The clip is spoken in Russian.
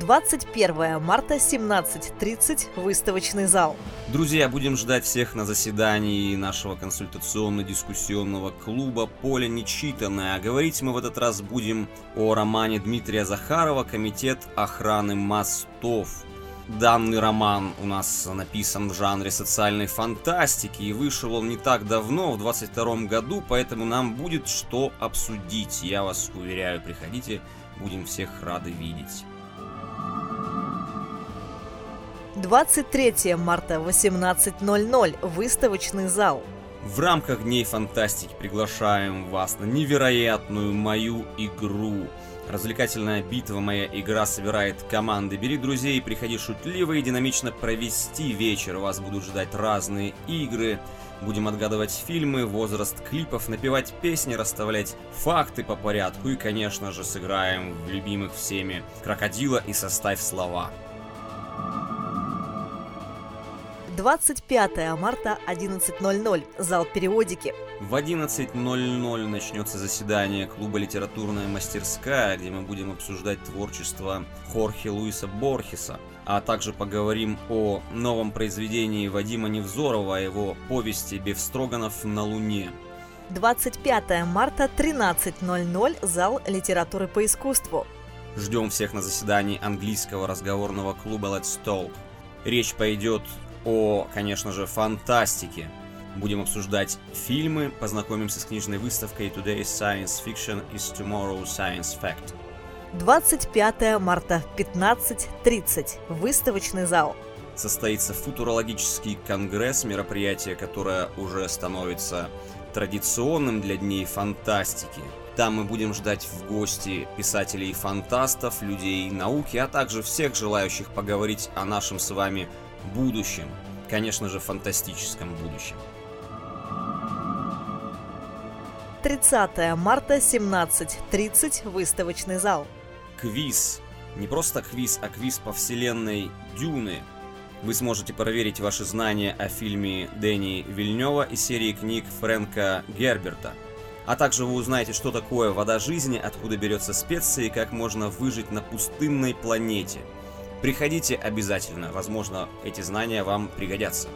21 марта, 17.30, выставочный зал. Друзья, будем ждать всех на заседании нашего консультационно-дискуссионного клуба «Поле нечитанное». А говорить мы в этот раз будем о романе Дмитрия Захарова «Комитет охраны мостов». Данный роман у нас написан в жанре социальной фантастики и вышел он не так давно, в 22 году, поэтому нам будет что обсудить. Я вас уверяю, приходите, будем всех рады видеть. 23 марта, 18.00, выставочный зал. В рамках Дней Фантастики приглашаем вас на невероятную мою игру. Развлекательная битва «Моя игра» собирает команды. Бери друзей приходи шутливо и динамично провести вечер. Вас будут ждать разные игры. Будем отгадывать фильмы, возраст клипов, напевать песни, расставлять факты по порядку и, конечно же, сыграем в любимых всеми «Крокодила» и «Составь слова». 25 марта, 11.00, зал периодики. В 11.00 начнется заседание клуба «Литературная мастерская», где мы будем обсуждать творчество Хорхе Луиса Борхеса, а также поговорим о новом произведении Вадима Невзорова, о его повести «Бефстроганов на Луне». 25 марта, 13.00, зал литературы по искусству. Ждем всех на заседании английского разговорного клуба Let's Talk. Речь пойдет о, конечно же, фантастике. Будем обсуждать фильмы, познакомимся с книжной выставкой Today's Science Fiction is Tomorrow's Science Fact. 25 марта, 15.30, выставочный зал. Состоится футурологический конгресс, мероприятие, которое уже становится традиционным для Дней Фантастики. Там мы будем ждать в гости писателей-фантастов, людей науки, а также всех желающих поговорить о нашем с вами будущем, конечно же, фантастическом будущем. 30 марта, 17.30, выставочный зал. Квиз. Не просто квиз, а квиз по вселенной Дюны. Вы сможете проверить ваши знания о фильме Дэнни Вильнева и серии книг Фрэнка Герберта. А также вы узнаете, что такое вода жизни, откуда берется специя и как можно выжить на пустынной планете – Приходите обязательно, возможно, эти знания вам пригодятся.